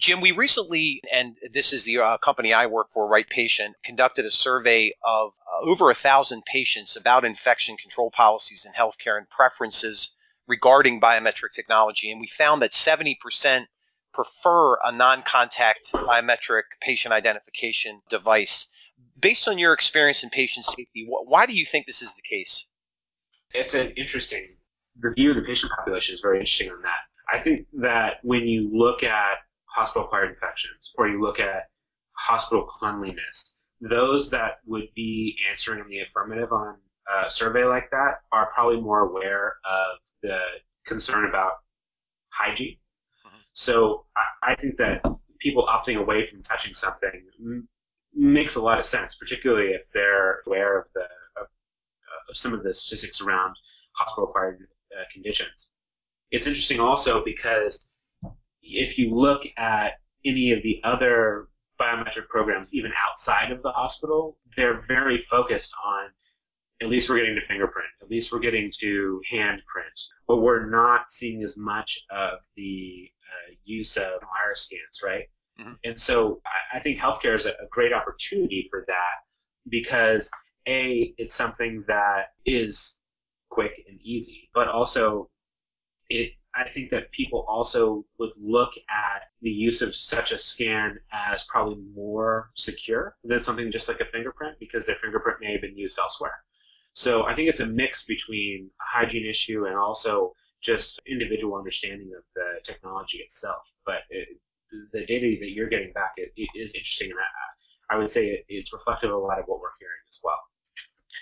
Jim, we recently, and this is the uh, company I work for, RightPatient, conducted a survey of uh, over a thousand patients about infection control policies in healthcare and preferences regarding biometric technology. And we found that 70% prefer a non contact biometric patient identification device. Based on your experience in patient safety, wh- why do you think this is the case? It's an interesting review of the patient population is very interesting on that. I think that when you look at hospital acquired infections or you look at hospital cleanliness, those that would be answering in the affirmative on a survey like that are probably more aware of the concern about hygiene. Mm-hmm. So I, I, think that people opting away from touching something m- makes a lot of sense, particularly if they're aware of the of, of some of the statistics around hospital acquired uh, conditions. It's interesting also because if you look at any of the other biometric programs, even outside of the hospital, they're very focused on at least we're getting to fingerprint, at least we're getting to handprint, but we're not seeing as much of the uh, use of iris scans, right? Mm-hmm. And so I, I think healthcare is a, a great opportunity for that because a it's something that is quick and easy, but also it I think that people also would look at the use of such a scan as probably more secure than something just like a fingerprint because their fingerprint may have been used elsewhere. So I think it's a mix between a hygiene issue and also just individual understanding of the technology itself. But it, the data that you're getting back is interesting, and I, uh, I would say it, it's reflective of a lot of what we're.